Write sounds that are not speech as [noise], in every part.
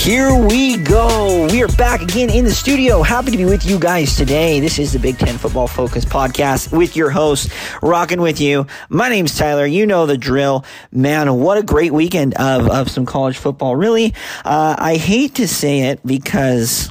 Here we go. We are back again in the studio. Happy to be with you guys today. This is the Big Ten Football Focus podcast with your host, rocking with you. My name's Tyler. You know the drill. Man, what a great weekend of, of some college football. Really, uh, I hate to say it because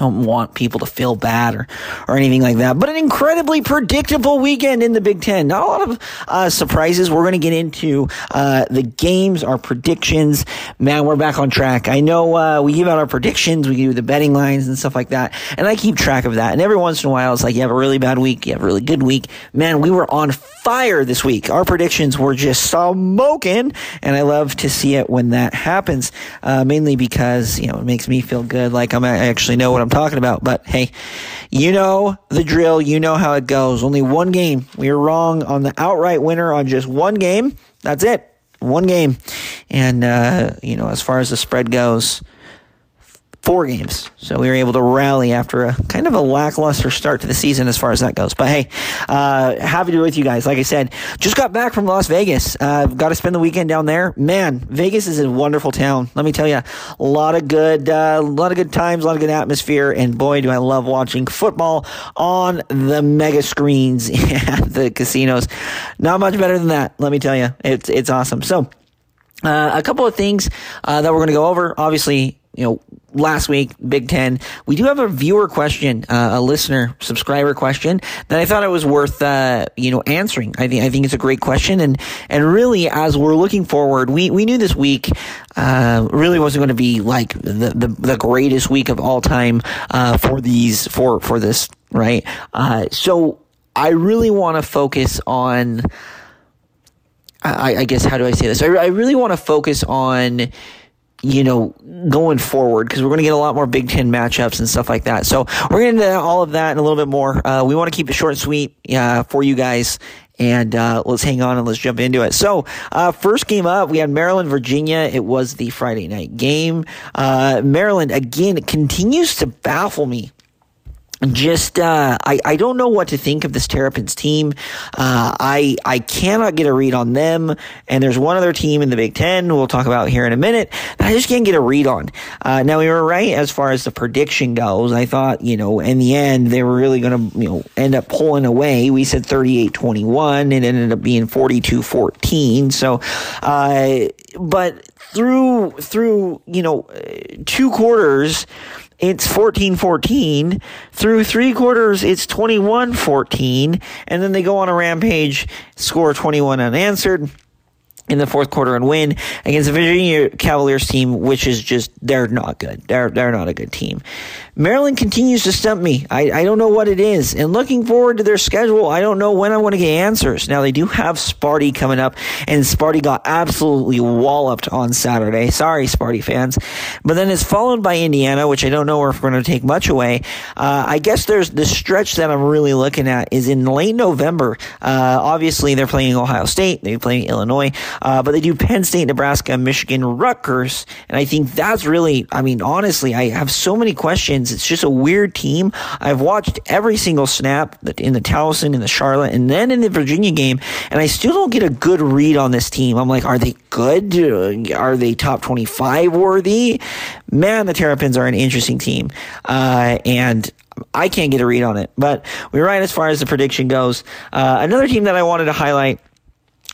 don't want people to feel bad or, or anything like that. But an incredibly predictable weekend in the Big Ten. Not a lot of uh, surprises. We're going to get into uh, the games, our predictions. Man, we're back on track. I know uh, we give out our predictions, we do the betting lines and stuff like that, and I keep track of that. And every once in a while, it's like you have a really bad week, you have a really good week. Man, we were on fire this week. Our predictions were just smoking, and I love to see it when that happens. Uh, mainly because you know it makes me feel good, like I'm, I actually know what I'm talking about. But hey, you know the drill. You know how it goes. Only one game. We were wrong on the outright winner on just one game. That's it. One game. And, uh, you know, as far as the spread goes, four games. So we were able to rally after a kind of a lackluster start to the season as far as that goes. But hey, uh, happy to be with you guys. Like I said, just got back from Las Vegas. Uh, got to spend the weekend down there. Man, Vegas is a wonderful town. Let me tell you, a lot of good, uh, a lot of good times, a lot of good atmosphere, and boy, do I love watching football on the mega screens [laughs] at the casinos. Not much better than that. Let me tell you, it's it's awesome. So. Uh, a couple of things uh, that we're going to go over. Obviously, you know, last week, Big Ten. We do have a viewer question, uh, a listener subscriber question that I thought it was worth, uh, you know, answering. I think I think it's a great question, and and really, as we're looking forward, we we knew this week uh, really wasn't going to be like the, the, the greatest week of all time uh, for these for for this right. Uh, so I really want to focus on. I, I, guess how do I say this? I, I really want to focus on you know, going forward because we're going to get a lot more Big Ten matchups and stuff like that. So we're going to into all of that and a little bit more. Uh, we want to keep it short and sweet uh, for you guys. And uh, let's hang on and let's jump into it. So, uh, first game up, we had Maryland, Virginia. It was the Friday night game. Uh, Maryland, again, continues to baffle me just uh, I, I don't know what to think of this Terrapins team. Uh, I I cannot get a read on them. And there's one other team in the Big Ten we'll talk about here in a minute that I just can't get a read on. Uh, now we were right as far as the prediction goes. I thought you know in the end they were really going to you know end up pulling away. We said 38-21. It ended up being 42-14. So, uh, but through through you know two quarters it's 14 14. Through three quarters, it's 21 14. And then they go on a rampage, score 21 unanswered in the fourth quarter and win against the Virginia Cavaliers team, which is just they're not good. They're they're not a good team. Maryland continues to stump me. I, I don't know what it is. And looking forward to their schedule, I don't know when I'm going to get answers. Now they do have Sparty coming up, and Sparty got absolutely walloped on Saturday. Sorry, Sparty fans. But then it's followed by Indiana, which I don't know if we're going to take much away. Uh, I guess there's the stretch that I'm really looking at is in late November. Uh, obviously, they're playing Ohio State, they're playing Illinois. Uh, but they do Penn State, Nebraska, Michigan, Rutgers. And I think that's really, I mean, honestly, I have so many questions. It's just a weird team. I've watched every single snap in the Towson, in the Charlotte, and then in the Virginia game, and I still don't get a good read on this team. I'm like, are they good? Are they top 25 worthy? Man, the Terrapins are an interesting team. Uh, and I can't get a read on it. But we're right as far as the prediction goes. Uh, another team that I wanted to highlight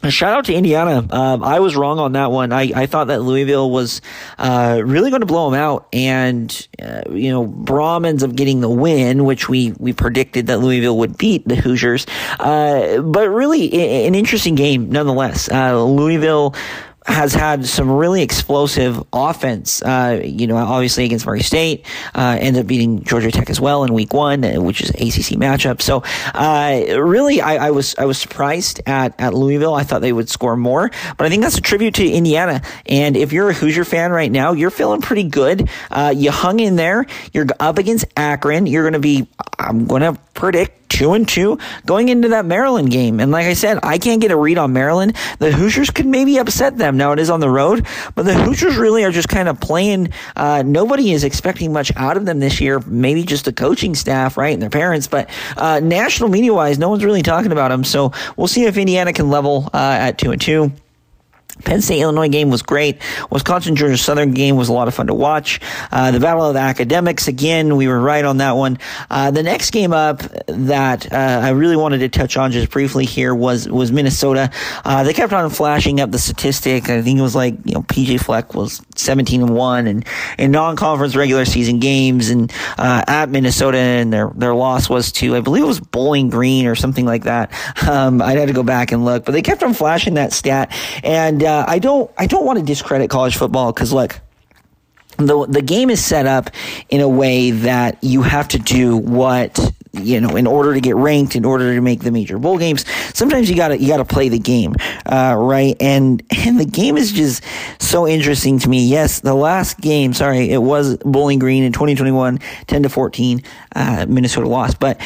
Shout out to Indiana. Um, I was wrong on that one. I, I thought that Louisville was uh, really going to blow them out, and uh, you know Brohm ends up getting the win, which we we predicted that Louisville would beat the Hoosiers. Uh, but really, an interesting game nonetheless. Uh, Louisville has had some really explosive offense. Uh, you know, obviously against Murray State, uh, ended up beating Georgia Tech as well in Week One, uh, which is ACC matchup. So, uh, really, I, I, was I was surprised at at Louisville. I thought they would score more, but I think that's a tribute to Indiana. And if you're a Hoosier fan right now, you're feeling pretty good. Uh, you hung in there. You're up against Akron. You're going to be. I'm going to predict two and two going into that Maryland game. And like I said, I can't get a read on Maryland. The Hoosiers could maybe upset them. Now it is on the road, but the Hoosiers really are just kind of playing. Uh, nobody is expecting much out of them this year. Maybe just the coaching staff, right, and their parents. But uh, national media wise, no one's really talking about them. So we'll see if Indiana can level uh, at two and two. Penn State Illinois game was great. Wisconsin Georgia Southern game was a lot of fun to watch. Uh, the Battle of the Academics again, we were right on that one. Uh, the next game up that uh, I really wanted to touch on just briefly here was was Minnesota. Uh, they kept on flashing up the statistic. I think it was like you know PJ Fleck was 17 and one and in non-conference regular season games and uh, at Minnesota and their their loss was to I believe it was Bowling Green or something like that. Um, I'd have to go back and look, but they kept on flashing that stat and uh, I don't I don't want to discredit college football because look, the the game is set up in a way that you have to do what you know in order to get ranked in order to make the major bowl games sometimes you gotta you gotta play the game uh, right? And and the game is just so interesting to me. Yes the last game sorry it was bowling green in 2021 10 to 14 uh, minnesota lost. But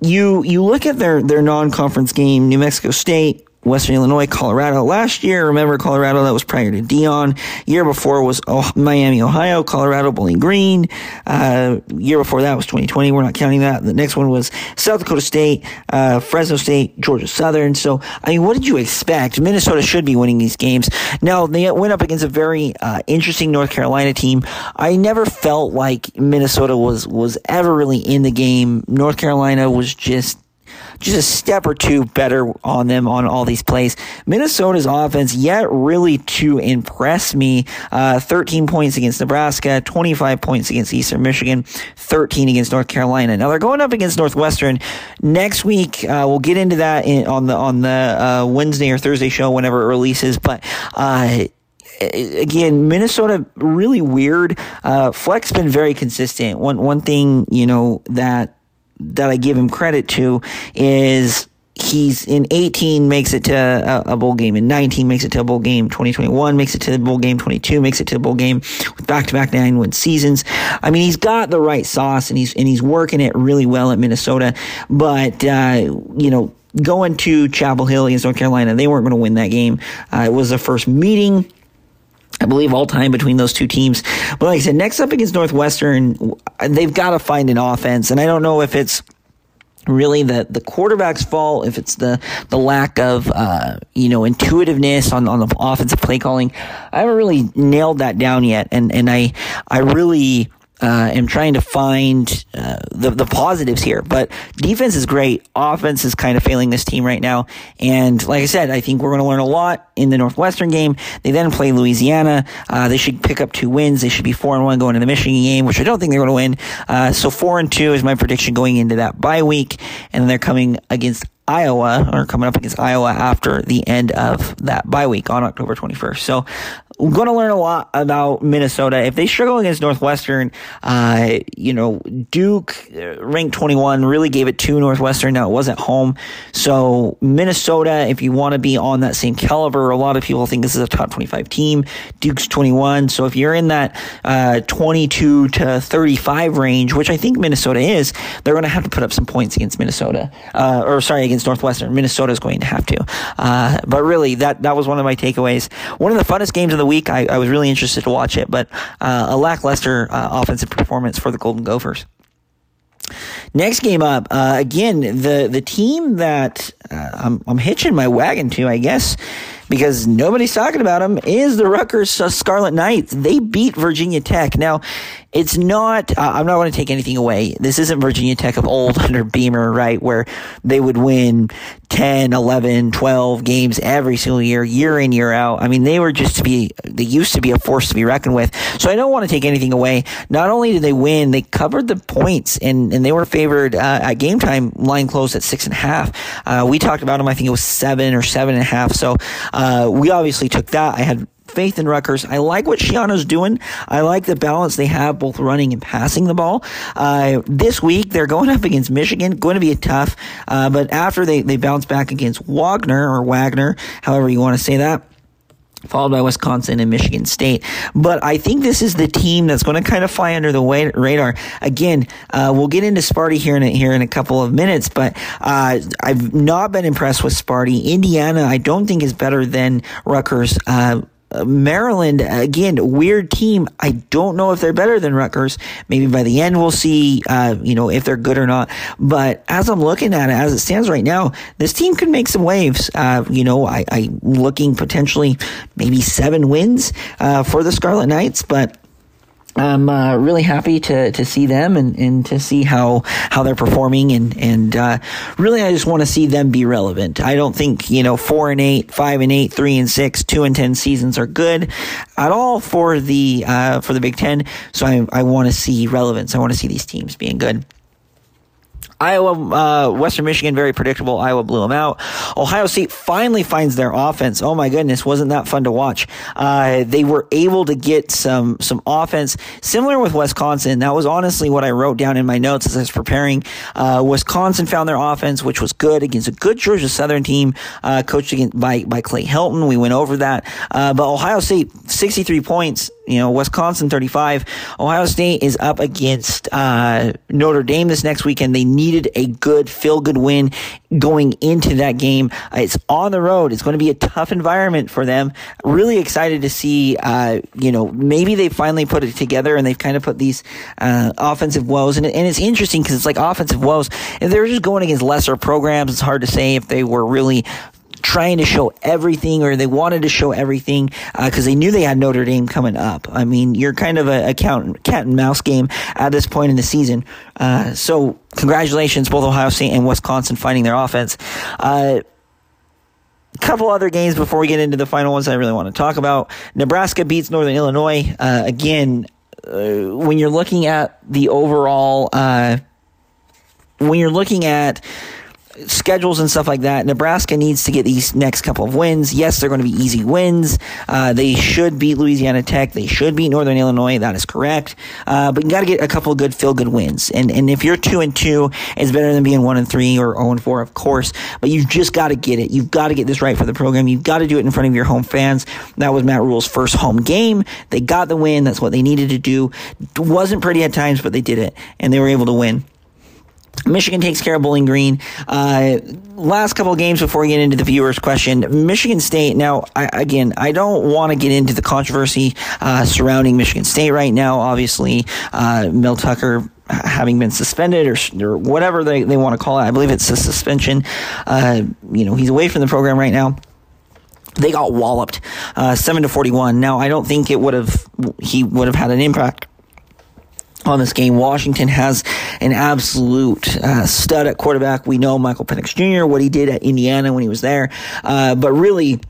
you you look at their their non-conference game new mexico state Western Illinois, Colorado. Last year, remember Colorado, that was prior to Deion. Year before was oh, Miami, Ohio, Colorado, Bowling Green. Uh, year before that was 2020. We're not counting that. The next one was South Dakota State, uh, Fresno State, Georgia Southern. So, I mean, what did you expect? Minnesota should be winning these games. Now, they went up against a very uh, interesting North Carolina team. I never felt like Minnesota was, was ever really in the game. North Carolina was just just a step or two better on them on all these plays. Minnesota's offense yet really to impress me. Uh, 13 points against Nebraska, 25 points against Eastern Michigan, 13 against North Carolina. Now they're going up against Northwestern next week. Uh, we'll get into that in, on the on the uh, Wednesday or Thursday show whenever it releases, but. Uh, again, Minnesota really weird. Uh, Fleck's been very consistent. One one thing you know that that I give him credit to is he's in 18 makes it to a, a, bowl game in 19 makes it to a bowl game 2021 makes it to the bowl game 22 makes it to the bowl game with back-to-back nine win seasons. I mean he's got the right sauce and he's and he's working it really well at minnesota but uh, you know going to chapel hill against north carolina they weren't going to win that game. Uh, it was the first meeting I believe all time between those two teams. But like I said, next up against Northwestern, they've got to find an offense. And I don't know if it's really the the quarterback's fault if it's the the lack of uh, you know intuitiveness on on the offensive play calling i haven't really nailed that down yet and and i i really uh, am trying to find uh, the the positives here. But defense is great. Offense is kind of failing this team right now. And like I said, I think we're going to learn a lot in the Northwestern game. They then play Louisiana. Uh, they should pick up two wins. They should be four and one going to the Michigan game, which I don't think they're going to win. Uh, so four and two is my prediction going into that bye week, and they're coming against Iowa or coming up against Iowa after the end of that bye week on October 21st. So going to learn a lot about Minnesota. If they struggle against Northwestern, uh, you know, Duke uh, ranked 21 really gave it to Northwestern. Now it wasn't home. So Minnesota, if you want to be on that same caliber, a lot of people think this is a top 25 team. Duke's 21. So if you're in that uh, 22 to 35 range, which I think Minnesota is, they're going to have to put up some points against Minnesota. Uh, or sorry, against Northwestern. Minnesota is going to have to. Uh, but really, that, that was one of my takeaways. One of the funnest games of the week. I, I was really interested to watch it, but uh, a lackluster uh, offensive performance for the Golden Gophers. Next game up, uh, again, the the team that uh, I'm, I'm hitching my wagon to, I guess, because nobody's talking about them, is the Rutgers Scarlet Knights. They beat Virginia Tech. Now, it's not, uh, I'm not going to take anything away. This isn't Virginia Tech of old [laughs] under Beamer, right? Where they would win 10, 11, 12 games every single year, year in, year out. I mean, they were just to be, they used to be a force to be reckoned with. So I don't want to take anything away. Not only did they win, they covered the points and, and they were favored uh, at game time. Line closed at six and a half. Uh, we talked about them. I think it was seven or seven and a half. So uh, we obviously took that. I had faith in Rutgers. I like what Schiano's doing. I like the balance they have both running and passing the ball. Uh, this week, they're going up against Michigan. Going to be a tough, uh, but after they, they bounce back against Wagner or Wagner, however you want to say that, followed by Wisconsin and Michigan State. But I think this is the team that's going to kind of fly under the radar. Again, uh, we'll get into Sparty here in a, here in a couple of minutes, but uh, I've not been impressed with Sparty. Indiana, I don't think is better than Rutgers. Uh, Maryland, again, weird team. I don't know if they're better than Rutgers. Maybe by the end we'll see, uh, you know, if they're good or not. But as I'm looking at it, as it stands right now, this team could make some waves. Uh, you know, I, I looking potentially maybe seven wins uh, for the Scarlet Knights, but I'm uh, really happy to, to see them and, and to see how, how they're performing and and uh, really I just want to see them be relevant. I don't think you know four and eight, five and eight, three and six, two and ten seasons are good at all for the uh, for the Big Ten. So I I want to see relevance. I want to see these teams being good. Iowa, uh, Western Michigan, very predictable. Iowa blew them out. Ohio State finally finds their offense. Oh my goodness, wasn't that fun to watch? Uh, they were able to get some some offense similar with Wisconsin. That was honestly what I wrote down in my notes as I was preparing. Uh, Wisconsin found their offense, which was good against a good Georgia Southern team, uh, coached by by Clay Helton. We went over that, uh, but Ohio State, sixty three points you know, Wisconsin 35. Ohio State is up against uh, Notre Dame this next weekend. They needed a good, feel good win going into that game. Uh, it's on the road. It's going to be a tough environment for them. Really excited to see, uh, you know, maybe they finally put it together and they've kind of put these uh, offensive woes. And, and it's interesting because it's like offensive woes. And they're just going against lesser programs. It's hard to say if they were really trying to show everything or they wanted to show everything because uh, they knew they had Notre Dame coming up. I mean, you're kind of a, a cat, cat and mouse game at this point in the season. Uh, so congratulations, both Ohio State and Wisconsin finding their offense. Uh, couple other games before we get into the final ones I really want to talk about. Nebraska beats Northern Illinois. Uh, again, uh, when you're looking at the overall, uh, when you're looking at schedules and stuff like that. Nebraska needs to get these next couple of wins. Yes, they're going to be easy wins. Uh, they should beat Louisiana Tech. They should beat Northern Illinois. That is correct. Uh, but you got to get a couple of good feel good wins. And and if you're two and two, it's better than being one and three or zero and four, of course. But you've just got to get it. You've got to get this right for the program. You've got to do it in front of your home fans. That was Matt Rhule's first home game. They got the win. That's what they needed to do. It wasn't pretty at times, but they did it, and they were able to win. Michigan takes care of Bowling Green. Uh, last couple of games before we get into the viewers' question, Michigan State. Now, I, again, I don't want to get into the controversy uh, surrounding Michigan State right now. Obviously, uh, Mel Tucker having been suspended or, or whatever they, they want to call it. I believe it's a suspension. Uh, you know, he's away from the program right now they got walloped uh, 7 to 41 now i don't think it would have he would have had an impact on this game. Washington has an absolute uh, stud at quarterback. We know Michael Penix Jr., what he did at Indiana when he was there. Uh, but really,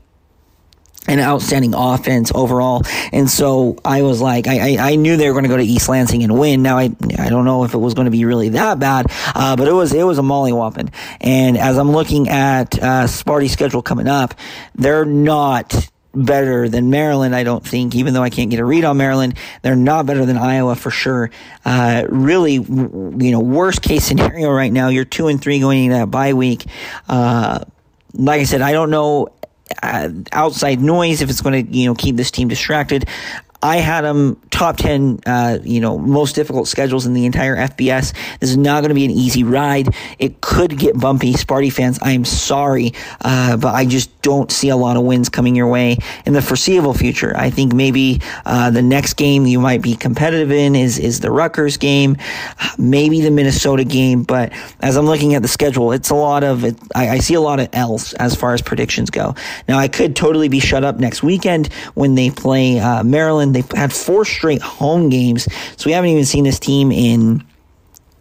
an outstanding offense overall. And so I was like, I, I, I knew they were going to go to East Lansing and win. Now I, I don't know if it was going to be really that bad, uh, but it was, it was a molly mollywhopping. And as I'm looking at, uh, Sparty's schedule coming up, they're not, better than Maryland, I don't think, even though I can't get a read on Maryland. They're not better than Iowa for sure. Uh, really, you know, worst case scenario right now, you're two and three going into that bye week. Uh, like I said, I don't know uh, outside noise if it's going to you know keep this team distracted. I had them top 10, uh, you know, most difficult schedules in the entire FBS. This is not going to be an easy ride. It could get bumpy. Sparty fans, I am sorry, uh, but I just don't see a lot of wins coming your way in the foreseeable future. I think maybe uh, the next game you might be competitive in is, is the Rutgers game, maybe the Minnesota game, but as I'm looking at the schedule, it's a lot of, it, I, I see a lot of L's as far as predictions go. Now, I could totally be shut up next weekend when they play uh, Maryland They've had four straight home games, so we haven't even seen this team in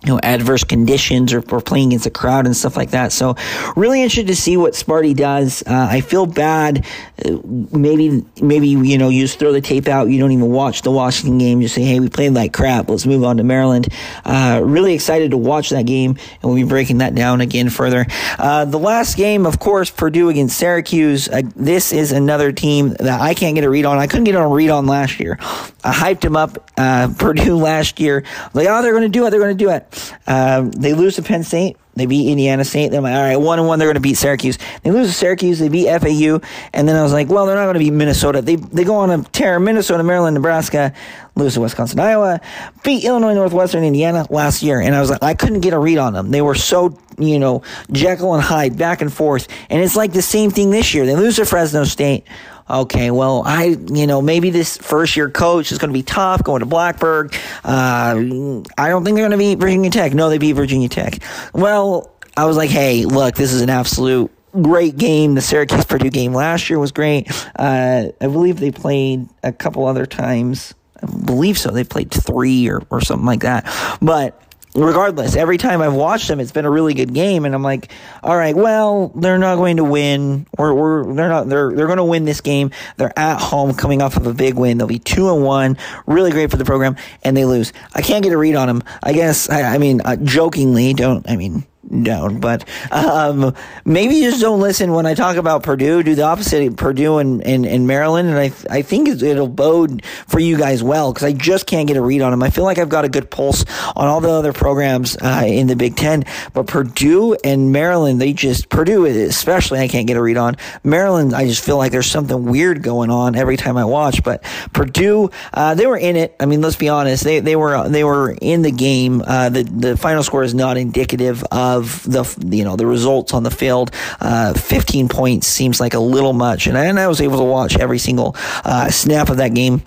you know, adverse conditions or, or playing against a crowd and stuff like that. So, really interested to see what Sparty does. Uh, I feel bad. Uh, maybe, maybe you know, you just throw the tape out. You don't even watch the Washington game. You say, "Hey, we played like crap. Let's move on to Maryland." Uh, really excited to watch that game, and we'll be breaking that down again further. Uh, the last game, of course, Purdue against Syracuse. Uh, this is another team that I can't get a read on. I couldn't get a read on last year. I hyped them up, uh, Purdue [laughs] last year. Like, oh, they're going to do it. They're going to do it. Um, they lose to Penn State. They beat Indiana State. They're like, all right, one and one. They're going to beat Syracuse. They lose to Syracuse. They beat FAU, and then I was like, well, they're not going to beat Minnesota. They they go on a tear. Minnesota, Maryland, Nebraska, lose to Wisconsin, Iowa, beat Illinois, Northwestern, Indiana last year, and I was like, I couldn't get a read on them. They were so you know Jekyll and Hyde back and forth, and it's like the same thing this year. They lose to Fresno State okay, well, I, you know, maybe this first year coach is going to be tough going to Blacksburg. Uh, I don't think they're going to beat Virginia Tech. No, they beat Virginia Tech. Well, I was like, hey, look, this is an absolute great game. The Syracuse Purdue game last year was great. Uh, I believe they played a couple other times. I believe so. They played three or, or something like that. But regardless, every time I've watched them, it's been a really good game, and I'm like, all right, well, they're not going to win, or, or they're not, they're they're going to win this game. They're at home, coming off of a big win. They'll be two and one, really great for the program, and they lose. I can't get a read on them. I guess, I, I mean, uh, jokingly, don't I mean down. But um, maybe you just don't listen when I talk about Purdue. Do the opposite, Purdue and, and, and Maryland. And I, I think it'll bode for you guys well because I just can't get a read on them. I feel like I've got a good pulse on all the other programs uh, in the Big Ten. But Purdue and Maryland, they just, Purdue especially, I can't get a read on. Maryland, I just feel like there's something weird going on every time I watch. But Purdue, uh, they were in it. I mean, let's be honest. They, they were, they were in the game. Uh, the, the final score is not indicative of of the you know the results on the field. Uh, 15 points seems like a little much, and I, and I was able to watch every single uh, snap of that game.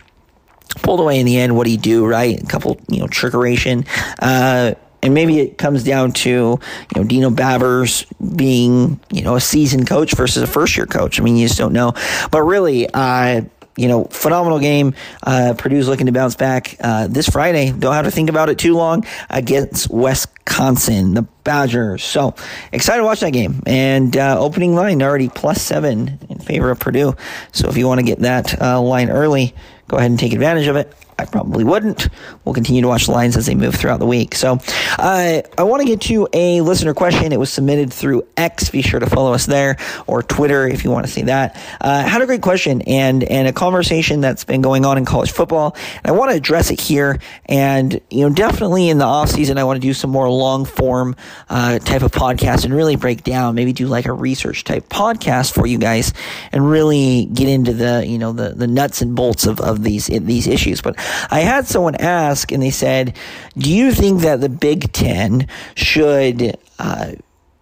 Pulled away in the end. What do you do? Right, a couple you know trickeration. Uh, and maybe it comes down to you know Dino Babers being you know a seasoned coach versus a first year coach. I mean, you just don't know. But really, uh, you know, phenomenal game. Uh, Purdue's looking to bounce back uh, this Friday. Don't have to think about it too long against Wisconsin, the Badgers. So excited to watch that game. And uh, opening line already plus seven in favor of Purdue. So if you want to get that uh, line early, go ahead and take advantage of it. I probably wouldn't. We'll continue to watch the lines as they move throughout the week. So, uh, I want to get to a listener question. It was submitted through X. Be sure to follow us there, or Twitter if you want to see that. Uh, had a great question and and a conversation that's been going on in college football. And I want to address it here. And you know, definitely in the off season, I want to do some more long form uh, type of podcast and really break down. Maybe do like a research type podcast for you guys and really get into the you know the the nuts and bolts of of these these issues. But I had someone ask, and they said, "Do you think that the Big Ten should?" Uh,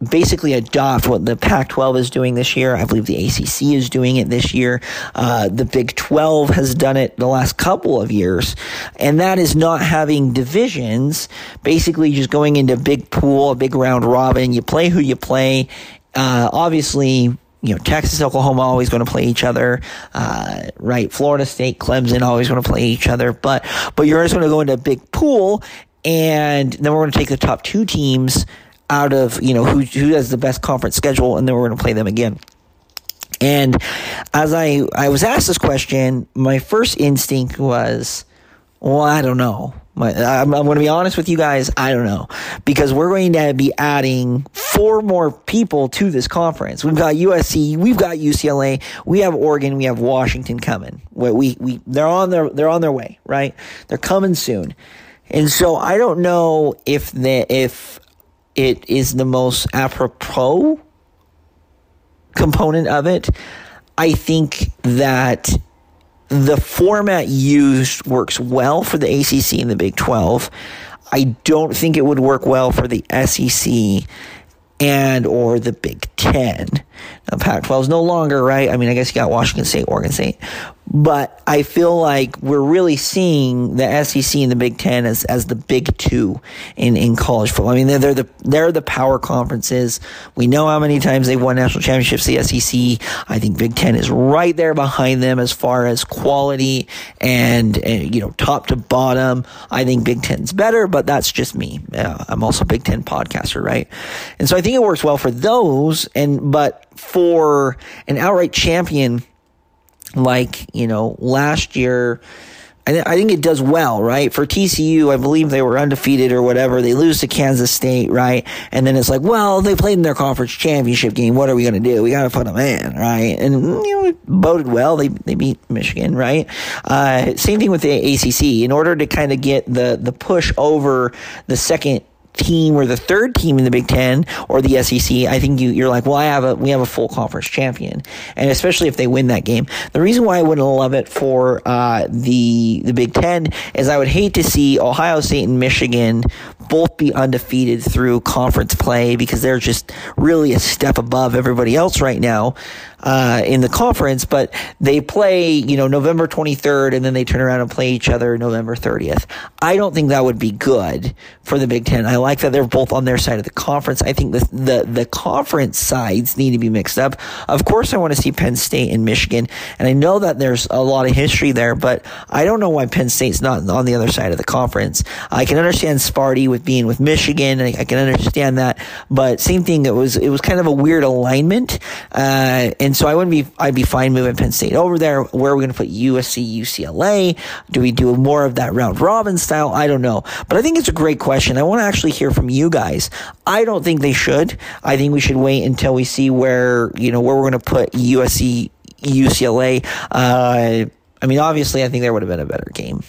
basically adopt what the Pac 12 is doing this year. I believe the ACC is doing it this year. Uh, the Big 12 has done it the last couple of years. And that is not having divisions, basically just going into big pool, a big round robin. You play who you play. Uh, obviously, you know, Texas, Oklahoma always going to play each other, uh, right? Florida State, Clemson always going to play each other, but but you're just going to go into a big pool, and then we're going to take the top two teams out of you know who who has the best conference schedule, and then we're going to play them again. And as I I was asked this question, my first instinct was, well, I don't know. My, I'm, I'm going to be honest with you guys. I don't know because we're going to be adding four more people to this conference. We've got USC, we've got UCLA, we have Oregon, we have Washington coming. We, we, we they're on their they're on their way, right? They're coming soon, and so I don't know if the if it is the most apropos component of it. I think that the format used works well for the ACC and the Big 12. I don't think it would work well for the SEC and or the Big Ten. Now, Pac-12 is no longer right. I mean, I guess you got Washington State, Oregon State, but I feel like we're really seeing the SEC and the Big Ten as, as the big two in, in college football. I mean, they're, they're the they're the power conferences. We know how many times they've won national championships. The SEC, I think, Big Ten is right there behind them as far as quality and, and you know top to bottom. I think Big Ten's better, but that's just me. Uh, I'm also a Big Ten podcaster, right? And so I think it works well for those. And but for an outright champion like, you know, last year, I, th- I think it does well, right? For TCU, I believe they were undefeated or whatever. They lose to Kansas State, right? And then it's like, well, they played in their conference championship game. What are we going to do? We got to put them in, right? And, you know, it boded well. They, they beat Michigan, right? Uh, same thing with the ACC. In order to kind of get the, the push over the second team or the third team in the Big Ten or the SEC, I think you, you're like, well, I have a, we have a full conference champion. And especially if they win that game. The reason why I wouldn't love it for, uh, the, the Big Ten is I would hate to see Ohio State and Michigan both be undefeated through conference play because they're just really a step above everybody else right now. Uh, in the conference, but they play, you know, November 23rd and then they turn around and play each other November 30th. I don't think that would be good for the Big Ten. I like that they're both on their side of the conference. I think the, the, the conference sides need to be mixed up. Of course, I want to see Penn State and Michigan, and I know that there's a lot of history there, but I don't know why Penn State's not on the other side of the conference. I can understand Sparty with being with Michigan. I, I can understand that, but same thing. It was it was kind of a weird alignment, uh, and so I wouldn't be I'd be fine moving Penn State over there. Where are we going to put USC, UCLA? Do we do more of that round robin style? I don't know, but I think it's a great question. I want to actually hear from you guys. I don't think they should. I think we should wait until we see where you know where we're going to put USC, UCLA. Uh, I mean, obviously, I think there would have been a better game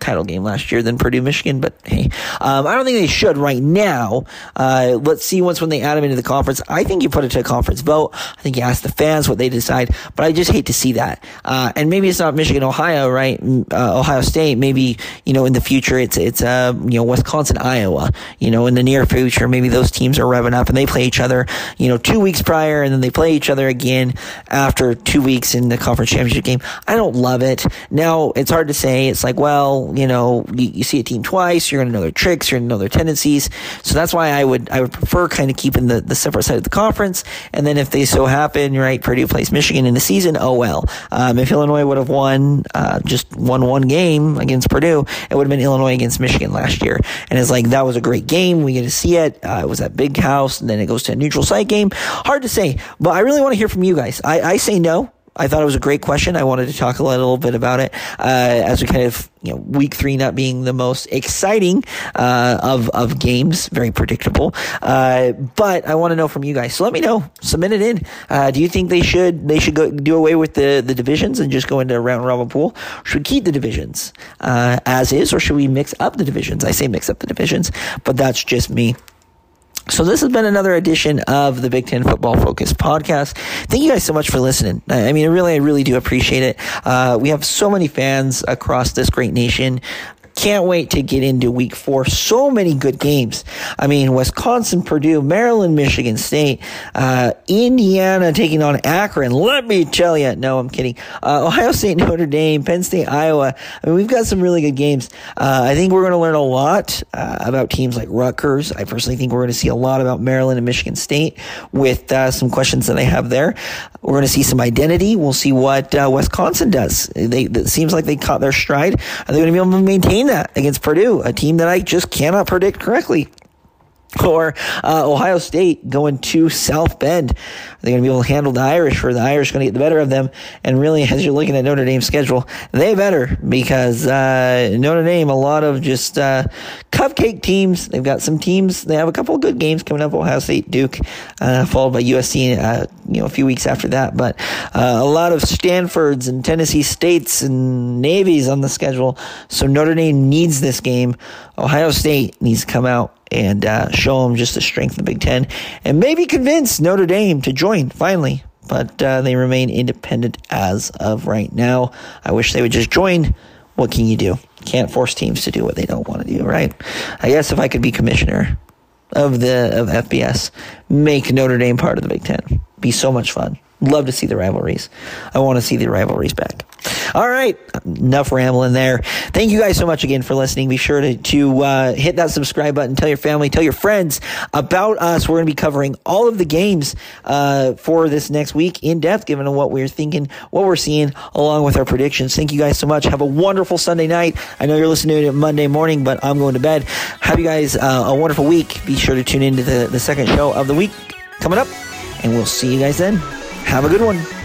title game last year than Purdue, Michigan. But hey, um, I don't think they should right now. Uh, let's see once when they add them into the conference. I think you put it to a conference vote. I think you ask the fans what they decide. But I just hate to see that. Uh, and maybe it's not Michigan, Ohio, right? Uh, Ohio State. Maybe you know in the future it's it's uh, you know Wisconsin, Iowa. You know in the near future maybe those teams are revving up and they play each other. You know two weeks prior and then they play each other again after two weeks in the conference championship game. I don't love it. Now it's hard to say. It's like well you know, you, you see a team twice, you're going to know their tricks, you're going to know their tendencies. So that's why I would I would prefer kind of keeping the, the separate side of the conference. And then if they so happen, right, Purdue plays Michigan in the season, oh well. Um, if Illinois would have won uh, just won one game against Purdue, it would have been Illinois against Michigan last year. And it's like that was a great game. We get to see it. Uh, it was at Big House, and then it goes to a neutral site game. Hard to say, but I really want to hear from you guys. I, I say no. I thought it was a great question. I wanted to talk a little bit about it uh, as we kind of, you know, week three not being the most exciting uh, of of games, very predictable. Uh, but I want to know from you guys. So let me know. Submit it in. Uh, do you think they should they should go do away with the the divisions and just go into a round robin pool? Should we keep the divisions uh, as is, or should we mix up the divisions? I say mix up the divisions, but that's just me. So this has been another edition of the Big Ten Football Focus podcast. Thank you guys so much for listening. I mean, really, I really do appreciate it. Uh, we have so many fans across this great nation. Can't wait to get into week four. So many good games. I mean, Wisconsin, Purdue, Maryland, Michigan State, uh, Indiana taking on Akron. Let me tell you. No, I'm kidding. Uh, Ohio State, Notre Dame, Penn State, Iowa. I mean, we've got some really good games. Uh, I think we're going to learn a lot uh, about teams like Rutgers. I personally think we're going to see a lot about Maryland and Michigan State with uh, some questions that I have there. We're going to see some identity. We'll see what uh, Wisconsin does. They, it seems like they caught their stride. Are they going to be able to maintain that against Purdue, a team that I just cannot predict correctly? Or uh, Ohio State going to South Bend. Are they going to be able to handle the Irish, or the Irish going to get the better of them? And really, as you're looking at Notre Dame's schedule, they better because uh, Notre Dame, a lot of just uh, cupcake teams. They've got some teams. They have a couple of good games coming up. Ohio State, Duke, uh, followed by USC. Uh, you know, a few weeks after that, but uh, a lot of Stanfords and Tennessee States and Navies on the schedule. So Notre Dame needs this game. Ohio State needs to come out and uh, show them just the strength of the Big Ten and maybe convince Notre Dame to join finally. But uh, they remain independent as of right now. I wish they would just join. What can you do? Can't force teams to do what they don't want to do, right? I guess if I could be commissioner of the of FBS, make Notre Dame part of the Big Ten. Be so much fun. Love to see the rivalries. I want to see the rivalries back. All right, enough rambling there. Thank you guys so much again for listening. Be sure to, to uh, hit that subscribe button. Tell your family, tell your friends about us. We're going to be covering all of the games uh, for this next week in depth, given what we're thinking, what we're seeing, along with our predictions. Thank you guys so much. Have a wonderful Sunday night. I know you're listening to it Monday morning, but I'm going to bed. Have you guys uh, a wonderful week. Be sure to tune into the, the second show of the week coming up, and we'll see you guys then. Have a good one.